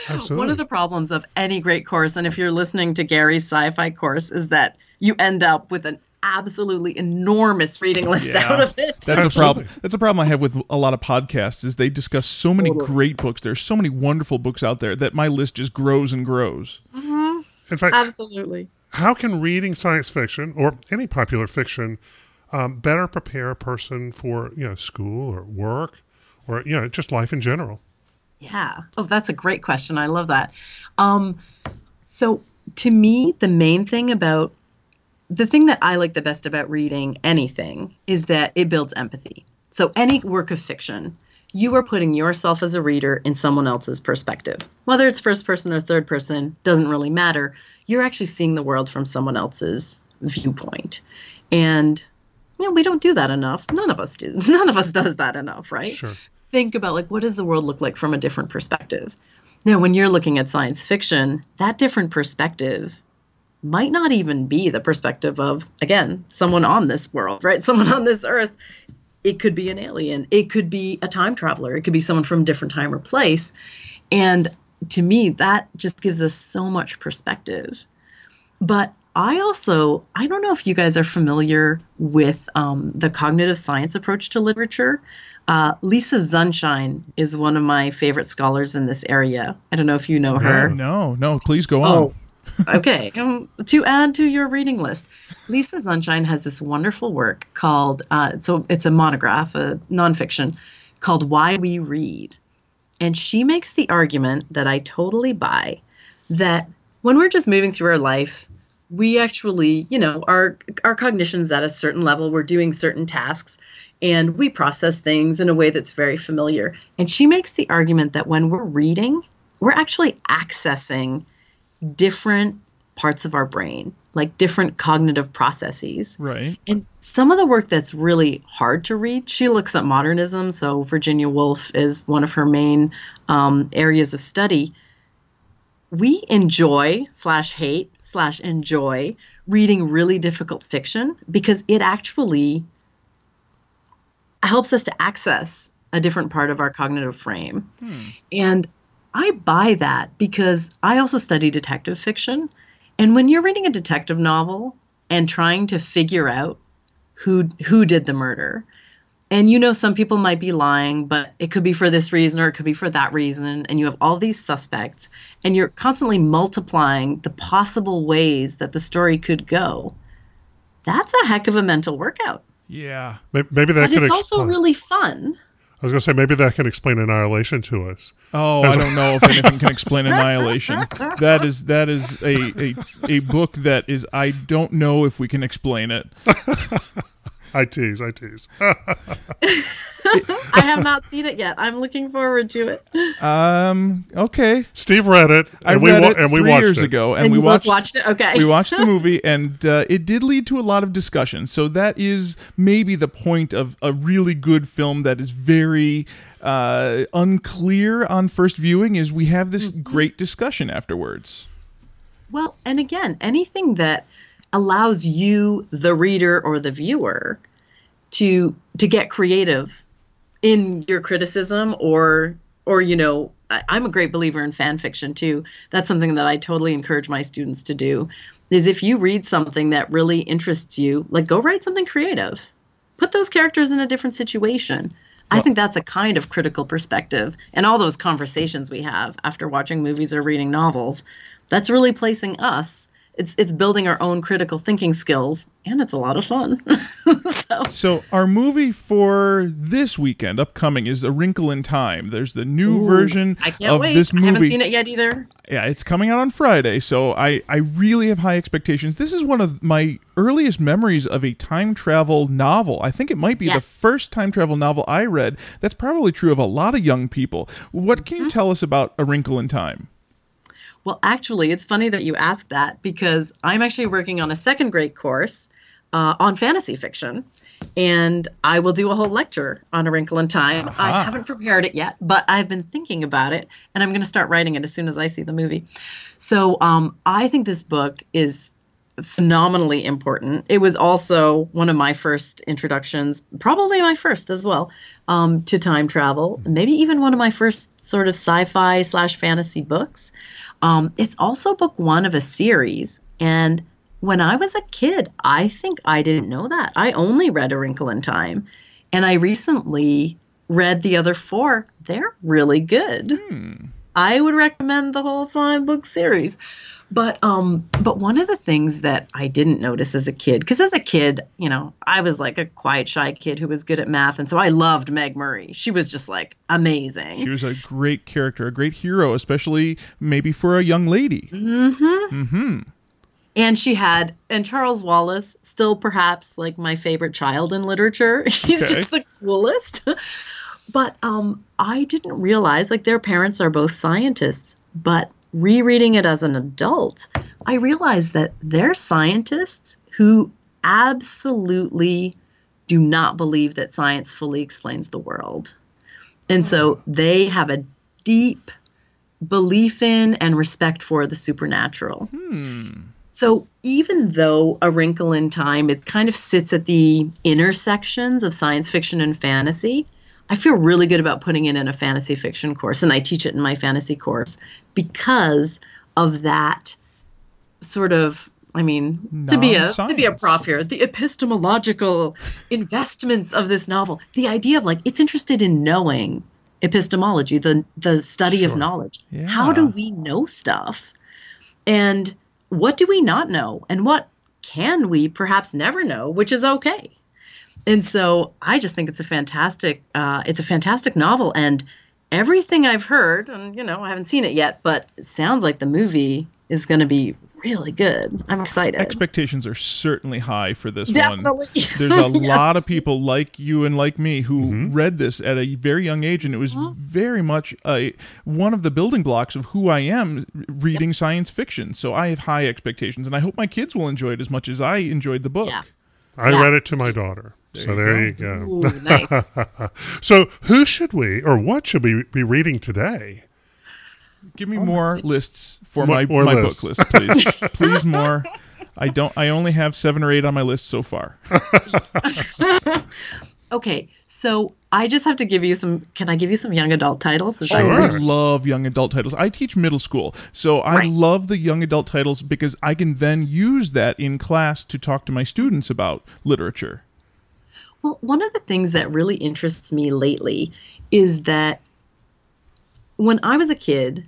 Absolutely. One of the problems of any great course, and if you're listening to Gary's sci fi course, is that you end up with an absolutely enormous reading list Yeah. out of it. That's a problem. That's a problem I have with a lot of podcasts. Is they discuss so many great books. There's so many wonderful books out there that my list just grows and grows. Mm-hmm. In fact, Absolutely. how can reading science fiction or any popular fiction um, better prepare a person for you know school or work or you know just life in general? Yeah. Oh, that's a great question. I love that. Um, so, to me, the main thing about the thing that I like the best about reading anything is that it builds empathy. So, any work of fiction, you are putting yourself as a reader in someone else's perspective. Whether it's first person or third person, doesn't really matter. You're actually seeing the world from someone else's viewpoint. And, you know, we don't do that enough. None of us do. None of us does that enough, right? Sure. think about like what does the world look like from a different perspective now when you're looking at science fiction that different perspective might not even be the perspective of again someone on this world right someone on this earth it could be an alien it could be a time traveler it could be someone from a different time or place and to me that just gives us so much perspective but I also, I don't know if you guys are familiar with um, the cognitive science approach to literature. Uh, Lisa Zunshine is one of my favorite scholars in this area. I don't know if you know her. No, no, please go on. Oh, okay. Um, to add to your reading list, Lisa Zunshine has this wonderful work called, uh, so it's a monograph, a nonfiction, called Why We Read. And she makes the argument that I totally buy that when we're just moving through our life, we actually, you know, our our cognition's at a certain level. We're doing certain tasks, and we process things in a way that's very familiar. And she makes the argument that when we're reading, we're actually accessing different parts of our brain, like different cognitive processes. Right. And some of the work that's really hard to read, she looks at modernism. So Virginia Woolf is one of her main um, areas of study. We enjoy slash hate slash enjoy reading really difficult fiction because it actually helps us to access a different part of our cognitive frame. And I buy that because I also study detective fiction. And when you're reading a detective novel and trying to figure out who who did the murder, and you know some people might be lying, but it could be for this reason or it could be for that reason, and you have all these suspects, and you're constantly multiplying the possible ways that the story could go. That's a heck of a mental workout. Yeah. Maybe that But could it's explain. also really fun. I was going to say maybe that can explain annihilation to us. Oh, I don't know if anything can explain annihilation. That is that is a, a a book that is I don't know if we can explain it. I tease. I tease. I have not seen it yet. I'm looking forward to it. Um. Okay. Steve read it, and I we read wa- it and we three watched years it. ago, and, And, we you watched both watched it? Okay. we watched the movie, and uh, it did lead to a lot of discussion. So that is maybe the point of a really good film that is very uh, unclear on first viewing. Is we have this Mm-hmm. great discussion afterwards. Well, and again, anything that allows you, the reader or the viewer, to to get creative in your criticism or or you know I, i'm a great believer in fan fiction too. That's something that i totally encourage my students to do is if you read something that really interests you like go write something creative. Put those characters in a different situation. I think that's a kind of critical perspective and all those conversations we have after watching movies or reading novels that's really placing us it's it's building our own critical thinking skills and it's a lot of fun so So our movie for this weekend, upcoming, is A Wrinkle in Time. There's the new version I can't of wait. this I movie. haven't seen it yet either. Yeah, it's coming out on Friday, so I, I really have high expectations. This is one of my earliest memories of a time travel novel. I think it might be the first time travel novel I read. That's probably true of a lot of young people. What can Mm-hmm. you tell us about A Wrinkle in Time? Well, actually, it's funny that you ask that because I'm actually working on a second grade course uh, on fantasy fiction, and I will do a whole lecture on A Wrinkle in Time. I haven't prepared it yet, but I've been thinking about it, and I'm going to start writing it as soon as I see the movie. So um, I think this book is phenomenally important. It was also one of my first introductions, probably my first as well, um, to time travel. Maybe even one of my first sort of sci-fi slash fantasy books. Um, it's also book one of a series, and when I was a kid, I think I didn't know that. I only read A Wrinkle in Time, and I recently read the other four. They're really good. I would recommend the whole five book series. But um but one of the things that I didn't notice as a kid cuz as a kid, you know, I was like a quiet shy kid who was good at math and so I loved Meg Murray. She was just like amazing. She was a great character, a great hero, especially maybe for a young lady. Mm-hmm. Mm-hmm. And she had and Charles Wallace still perhaps like my favorite child in literature. He's Okay. just the coolest. but um I didn't realize like their parents are both scientists, but rereading it as an adult, I realized that they're scientists who absolutely do not believe that science fully explains the world. And so hmm. they have a deep belief in and respect for the supernatural. Hmm. So even though A Wrinkle in Time, it kind of sits at the intersections of science fiction and fantasy, I feel really good about putting it in a fantasy fiction course, and I teach it in my fantasy course because of that sort of. I mean, to be a to be a prof here, the epistemological investments of this novel, the idea of like it's interested in knowing epistemology, the the study of knowledge. Yeah. How do we know stuff? And what do we not know? And what can we perhaps never know, which is okay. And so I just think it's a fantastic uh, it's a fantastic novel and everything I've heard, and you know, I haven't seen it yet, but it sounds like the movie is gonna be really good. I'm excited. Expectations are certainly high for this one. Definitely. There's a lot of people like you and like me who read this at a very young age, and it was very much a, one of the building blocks of who I am reading science fiction. So I have high expectations, and I hope my kids will enjoy it as much as I enjoyed the book. Yeah. I Yeah. read it to my daughter. So you there go. you go. Ooh, nice. So who should we or what should we be reading today? Give me more lists for More- my, my lists. book list, please. please more. I don't. I only have seven or eight on my list so far. Okay, so I just have to give you some. Can I give you some young adult titles? Is that Sure. I love young adult titles. I teach middle school, so I Right. love the young adult titles because I can then use that in class to talk to my students about literature. Well, one of the things that really interests me lately is that when I was a kid,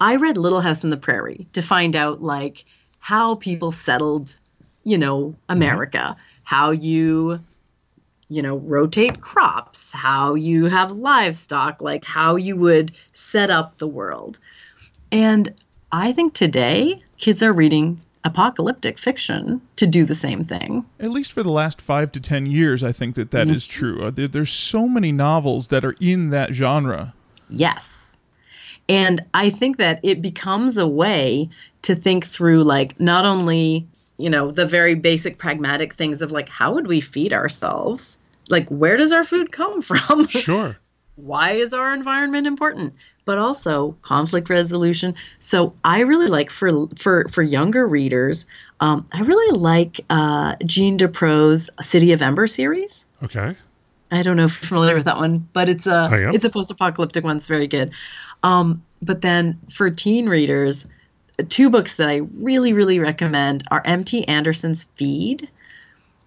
I read Little House on the Prairie to find out like how people settled, you know, mm-hmm. America, how you you know, rotate crops, how you have livestock, like how you would set up the world. And I think today kids are reading apocalyptic fiction to do the same thing. At least for the last five to ten years, I think that that is true. Uh, there, there's so many novels that are in that genre. Yes. And I think that it becomes a way to think through, like, not only, you know, the very basic pragmatic things of, like, how would we feed ourselves? Like, where does our food come from? Sure. Why is our environment important? But also conflict resolution. So I really like for for for younger readers, um, I really like uh, Jeanne DuPrau's City of Ember series. Okay. I don't know if you're familiar with that one, but it's a it's a post-apocalyptic one. It's very good. Um, but then for teen readers, two books that I really really recommend are M.T. Anderson's Feed.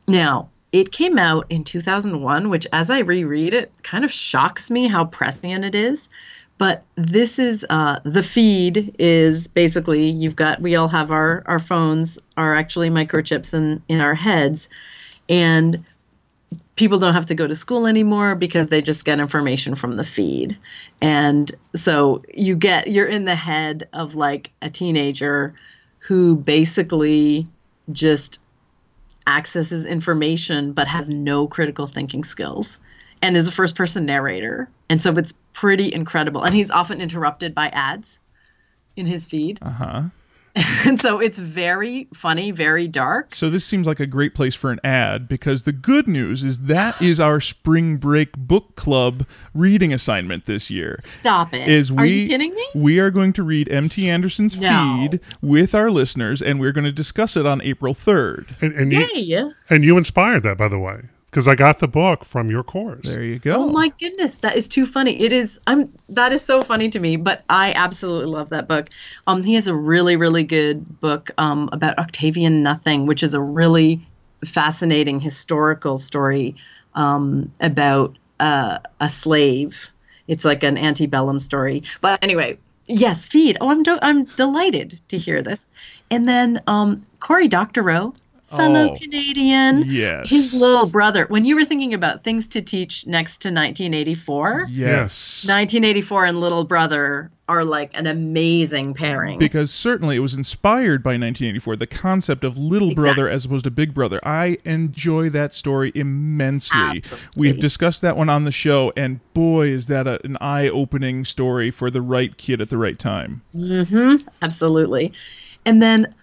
Now it came out in 2001, which as I reread it, kind of shocks me how prescient it is. But this is uh, the feed is basically you've got we all have our our phones are actually microchips in in our heads, and people don't have to go to school anymore because they just get information from the feed. And so you get you're in the head of like a teenager who basically just accesses information but has no critical thinking skills and is a first person narrator. And so it's pretty incredible. And he's often interrupted by ads in his feed. Uh huh. and so it's very funny, very dark. So this seems like a great place for an ad because the good news is that is our spring break book club reading assignment this year. Stop it. Is we Are you kidding me? we are going to read MT Anderson's No. feed with our listeners and we're going to discuss it on April 3rd. And, and you and you inspired that, by the way, because I got the book from your course. There you go. Oh my goodness, that is too funny. It is I'm that is so funny to me, but I absolutely love that book. Um he has a really really good book um about Octavian Nothing, which is a really fascinating historical story um about uh, a slave. It's like an antebellum story. But anyway, yes, feed. Oh, I'm do- I'm delighted to hear this. And then um Cory Doctorow, fellow Oh, Canadian. yes. His little brother. When you were thinking about things to teach next to 1984, Yes. 1984 and Little Brother are like an amazing pairing. because certainly it was inspired by 1984 the concept of little brother as opposed to big brother i enjoy that story immensely we've discussed that one on the show and boy is that a, an eye-opening story for the right kid at the right time Mm hmm. Absolutely. And then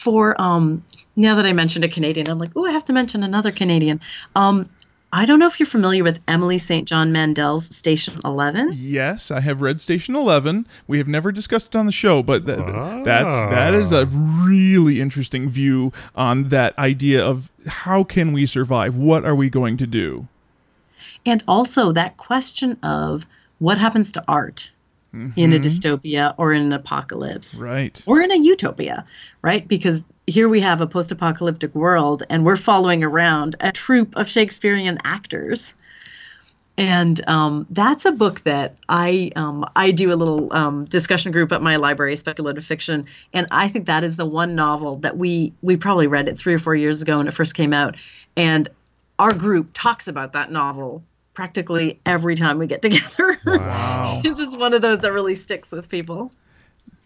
for um now that I mentioned a Canadian, I'm like, oh, I have to mention another Canadian. Um I don't know if you're familiar with Emily St. John Mandel's Station 11. yes i have read station 11 we have never discussed it on the show but th- that's that is a really interesting view on that idea of how can we survive what are we going to do And also that question of what happens to art in a dystopia or in an apocalypse. right or in a utopia, right? Because here we have a post apocalyptic world and we're following around a troupe of Shakespearean actors. And um, that's a book that I um, I do a little um, discussion group at my library, speculative fiction, and I think that is the one novel that we we probably read it three or four years ago when it first came out, and our group talks about that novel practically every time we get together. wow it's just one of those that really sticks with people.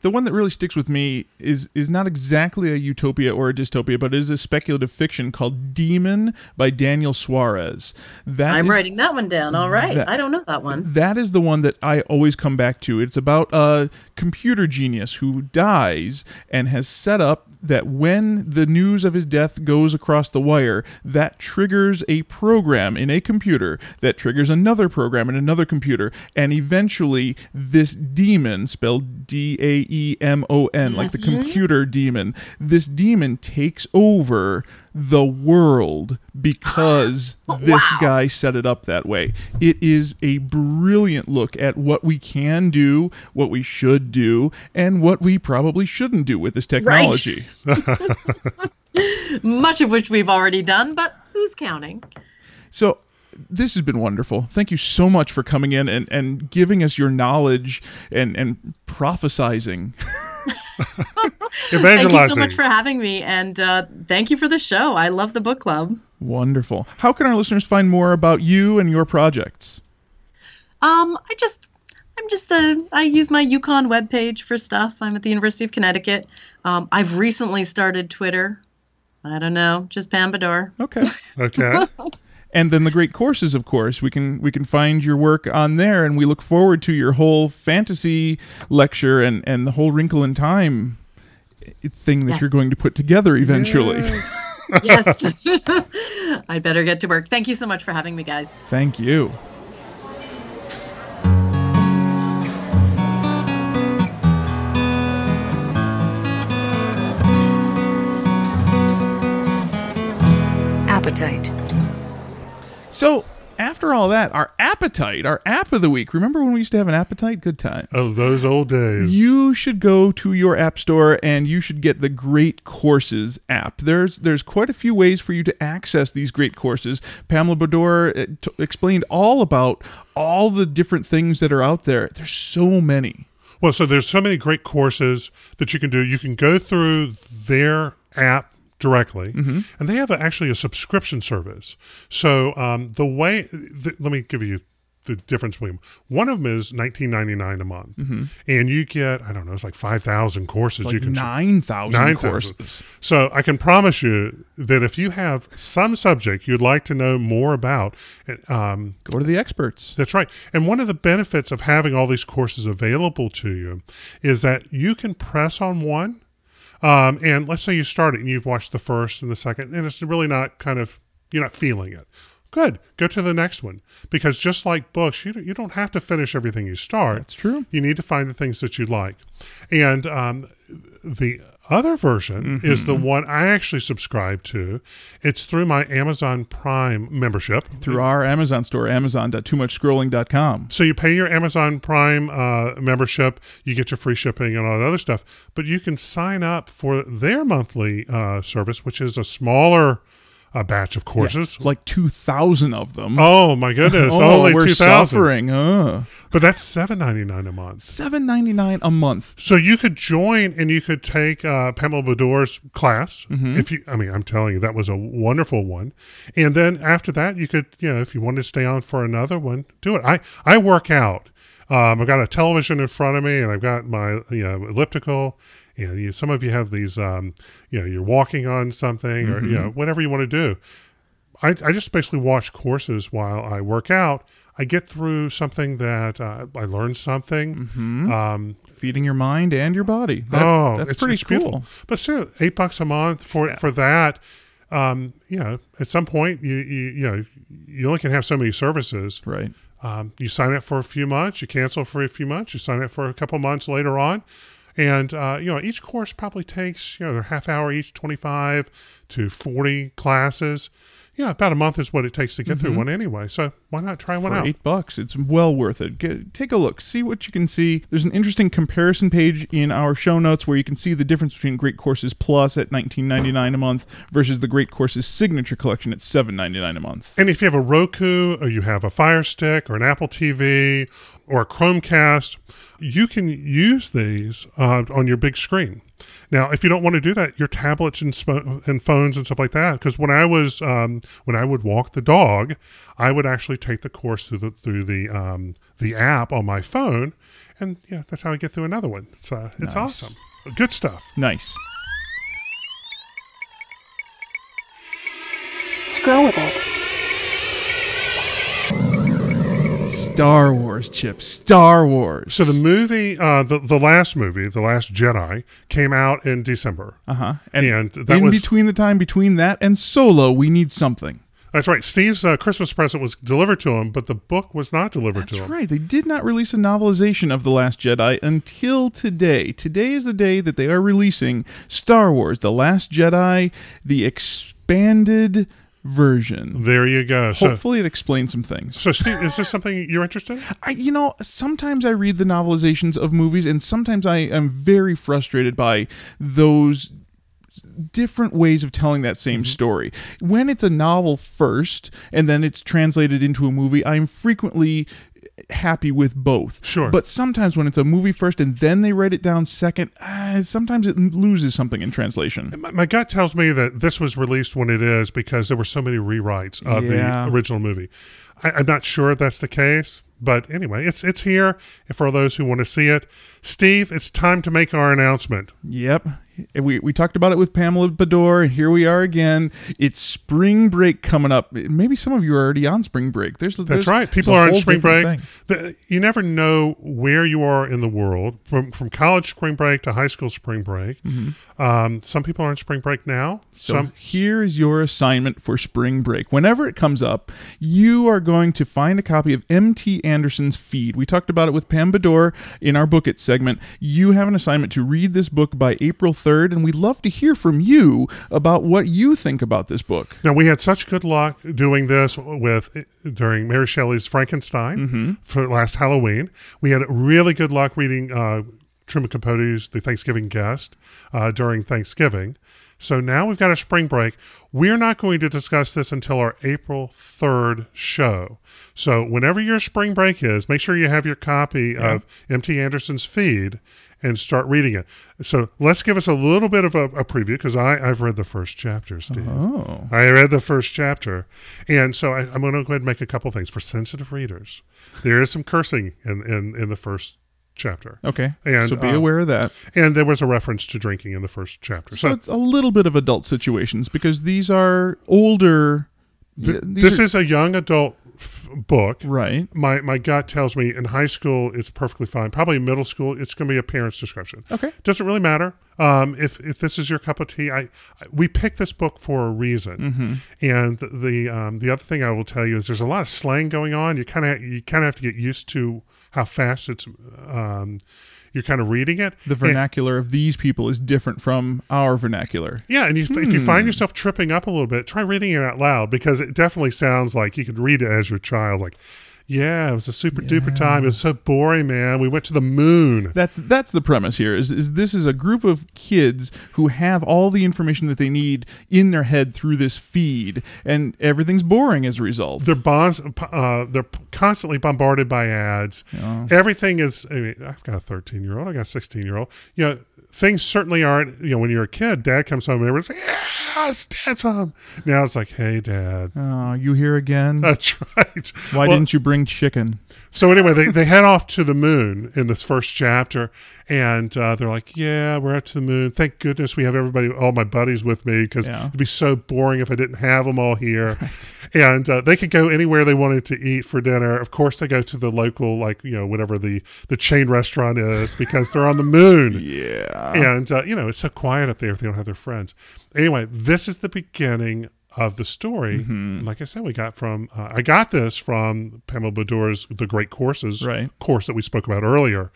The one that really sticks with me is is not exactly a utopia or a dystopia, but it is a speculative fiction called Daemon by Daniel Suarez. That I'm is- writing that one down. All right. that- I don't know that one. That is the one that I always come back to. It's about a computer genius who dies and has set up that when the news of his death goes across the wire, that triggers a program in a computer that triggers another program in another computer, and eventually this demon, spelled D A E M O N, like the mm-hmm. computer demon. This demon takes over the world because this guy set it up that way. It is a brilliant look at what we can do, what we should do, and what we probably shouldn't do with this technology. Much of which we've already done, but who's counting? So this has been wonderful. Thank you so much for coming in and, and giving us your knowledge and, and prophesizing. Evangelizing. Thank you so much for having me, and uh, thank you for the show. I love the book club. Wonderful. How can our listeners find more about you and your projects? Um, I just, I'm just a, I use my UConn webpage for stuff. I'm at the University of Connecticut. Um, I've recently started Twitter. I don't know, just Pam Bedore. Okay. okay. And then the great courses of course we can we can find your work on there and we look forward to your whole fantasy lecture and and the whole wrinkle in time thing that Yes. you're going to put together eventually Yes. I'd better get to work. Thank you so much for having me, guys. thank you so after all that our appetite our app of the week remember when we used to have an appetite good time Oh, those old days. you should go to your app store and you should get the Great Courses app. There's there's quite a few ways for you to access these great courses. Pamela Bedore uh, t- explained all about all the different things that are out there. There's so many. Well, so there's so many great courses that you can do. You can go through their app directly, and they have a, actually a subscription service. So um, the way, th- let me give you the difference between them. One of them is 19.99 a month, and you get I don't know, it's like 5,000 courses Like you can. nine thousand 9,000. courses. So I can promise you that if you have some subject you'd like to know more about, um, Go to the experts. that's right. And one of the benefits of having all these courses available to you is that you can press on one. Um, and let's say you start it and you've watched the first and the second, and it's really not kind of, you're not feeling it. Good. Go to the next one. Because just like books, you, don't- you don't have to finish everything you start. That's true. You need to find the things that you like. And um, the other version is Mm-hmm. the one I actually subscribe to. It's through my Amazon Prime membership. Through our Amazon store, amazon.toomuchscrolling.com. So you pay your Amazon Prime uh, membership, you get your free shipping and all that other stuff, but you can sign up for their monthly uh, service, which is a smaller uh, batch of courses. It's like 2,000 of them. Oh my goodness! Oh, only we're two thousand, suffering. Uh. but that's seven ninety nine a month. Seven ninety nine a month. So you could join and you could take uh, Pamela Bedore's class. If you, I mean, I'm telling you, that was a wonderful one. And then after that, you could, you know, if you wanted to stay on for another one, do it. I I work out. Um, I've got a television in front of me, and I've got my you know elliptical. And you, some of you have these, um, you know, you're walking on something, or you know, whatever you want to do. I, I just basically watch courses while I work out. I get through something that uh, I learn something. Um, Feeding your mind and your body. That- oh, that's it's, pretty it's cool. beautiful. But still, eight bucks a month for for that. Um, you know, at some point, you, you you know, you only can have so many services. Right. Um, you sign up for a few months, you cancel for a few months, you sign up for a couple months later on, and uh, you know each course probably takes you know they're half hour each, twenty five to forty classes. Yeah, about a month is what it takes to get through one anyway. So why not try one Mm-hmm. for out? eight bucks. It's well worth it. Get, take a look, see what you can see. There's an interesting comparison page in our show notes where you can see the difference between Great Courses Plus at 19.99 a month versus the Great Courses Signature Collection at 7.99 a month. And if you have a Roku or you have a Fire Stick or an Apple TV or a Chromecast, you can use these uh, on your big screen. Now, if you don't want to do that, your tablets and, sp- and phones and stuff like that. Because when I was um, when I would walk the dog, I would actually take the course through the through the um, the app on my phone, and yeah, that's how I get through another one. It's uh, it's Nice. awesome, good stuff. Nice. Scroll with it. Star Wars, Chip. Star Wars. So the movie, uh, the the last movie, the Last Jedi, came out in December. uh huh. And, and that in was- between the time between that and Solo, we need something. That's right. Steve's uh, Christmas present was delivered to him, but the book was not delivered to That's him. right. They did not release a novelization of The Last Jedi until today. Today is the day that they are releasing Star Wars The Last Jedi, the expanded version. There you go. So, Hopefully, it explains some things. so Steve, is this something you're interested in? I, you know, sometimes I read the novelizations of movies, and sometimes I am very frustrated by those different ways of telling that same Mm-hmm. story. When it's a novel first and then it's translated into a movie, I'm frequently happy with both. Sure. But sometimes when it's a movie first and then they write it down second, uh, sometimes it loses something in translation. My, my gut tells me that this was released when it is because there were so many rewrites of Yeah. the original movie. I, I'm not sure if that's the case, but anyway, it's it's here for those who want to see it. Steve, it's time to make our announcement. Yep. We, we talked about it with Pamela Bedore, and here we are again. It's spring break coming up. Maybe some of you are already on spring break. There's That's there's- right. People are on spring break. The, you never know where you are in the world from from college spring break to high school spring break. Um, some people are on spring break now. Mm-hmm. So some here is your assignment for spring break. Whenever it comes up, you are going to find a copy of M.T. Anderson's Feed. We talked about it with Pam Bedore in our Book It segment. You have an assignment to read this book by April 3rd, and we'd love to hear from you about what you think about this book. Now we had such good luck doing this with during Mary Shelley's Frankenstein for last Halloween. We had really good luck reading uh, Truman Capote's The Thanksgiving Guest uh, during Thanksgiving. So now we've got a spring break. We're not going to discuss this until our April 3rd show. So whenever your spring break is, make sure you have your copy of M.T. Anderson's feed and start reading it. So let's give us a little bit of a, a preview because I've read the first chapter, Steve. Oh. I read the first chapter, and so I, I'm going to go ahead and make a couple things for sensitive readers. There is some cursing in in, in the first chapter, Okay. And, so be uh, aware of that. and there was a reference to drinking in the first chapter. So So, it's a little bit of adult situations because these are older. th- these this are- is a young adult f- book. right. My my gut tells me in high school it's perfectly fine. Probably in middle school it's going to be a parent's description. Okay. doesn't really matter. Um, if if this is your cup of tea, I, I we picked this book for a reason. Mm-hmm. And the the, um, the other thing I will tell you is there's a lot of slang going on. You kind of you kind of have to get used to how fast it's um, you're kind of reading it. The And- vernacular of these people is different from our vernacular. yeah, and you, if you Hmm. find yourself tripping up a little bit, try reading it out loud because it definitely sounds like you could read it as your child. Like, yeah, it was a super duper time. It was so boring, man. We went to the moon. That's that's the premise here. Is, is this is a group of kids who have all the information that they need in their head through this feed, and everything's boring as a result. They're bonds. Uh, they're constantly bombarded by ads. Everything is. I mean, I've got a 13 year old. I got a 16 year old. You know, things certainly aren't. You know, when you're a kid, dad comes home and everyone's like, "Yes, dad's home." Now it's like, "Hey, dad." oh, you here again? That's right. Why Well, didn't you bring chicken? So anyway, they, they head off to the moon in this first chapter, and uh, they're like, "Yeah, we're out to the moon. Thank goodness we have everybody, all my buddies with me, because Yeah. it'd be so boring if I didn't have them all here." And uh, they could go anywhere they wanted to eat for dinner. Of course, they go to the local, like you know, whatever the the chain restaurant is, because they're on the moon. Yeah. And uh, you know, it's so quiet up there if they don't have their friends. Anyway, this is the beginning of the story. Mm-hmm. Like I said, we got from uh, I got this from Pamela Bedore's The Great Courses Right. course that we spoke about earlier,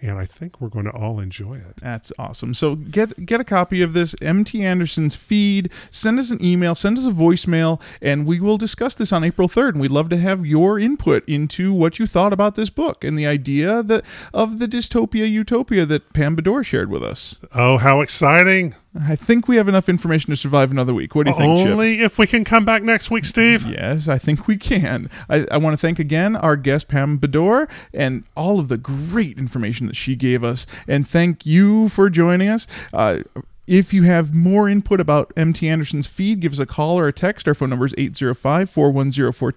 and I think we're going to all enjoy it. That's awesome. So get get a copy of this MT Anderson's feed. Send us an email, send us a voicemail, and we will discuss this on April 3rd. And we'd love to have your input into what you thought about this book and the idea that of the dystopia utopia that Pam Bedore shared with us. Oh, how exciting! I think we have enough information to survive another week. What do you think, Chip? Only if we can come back next week, Steve. Yes, I think we can. I, I want to thank again our guest, Pam Bedore, and all of the great information that she gave us. And thank you for joining us. Uh, if you have more input about MT Anderson's feed, give us a call or a text. Our phone number is 805 4104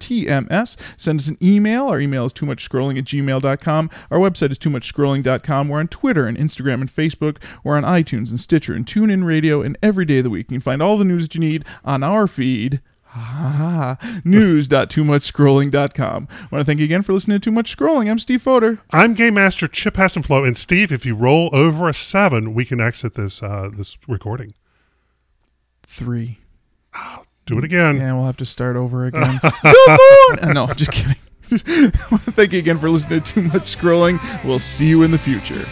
Send us an email. Our email is too much scrolling at gmail.com. Our website is too much scrolling.com. We're on Twitter and Instagram and Facebook. We're on iTunes and Stitcher and TuneIn Radio and every day of the week. You can find all the news that you need on our feed. Ah, news.toomuchscrolling.com. I want to thank you again for listening to Too Much Scrolling. I'm Steve Foder. I'm Game Master Chip Hassenflow, and Steve. If you roll over a seven, we can exit this uh, this recording. Three. Do it again. And we'll have to start over again. moon! Uh, no, just kidding. Thank you again for listening to Too Much Scrolling. We'll see you in the future.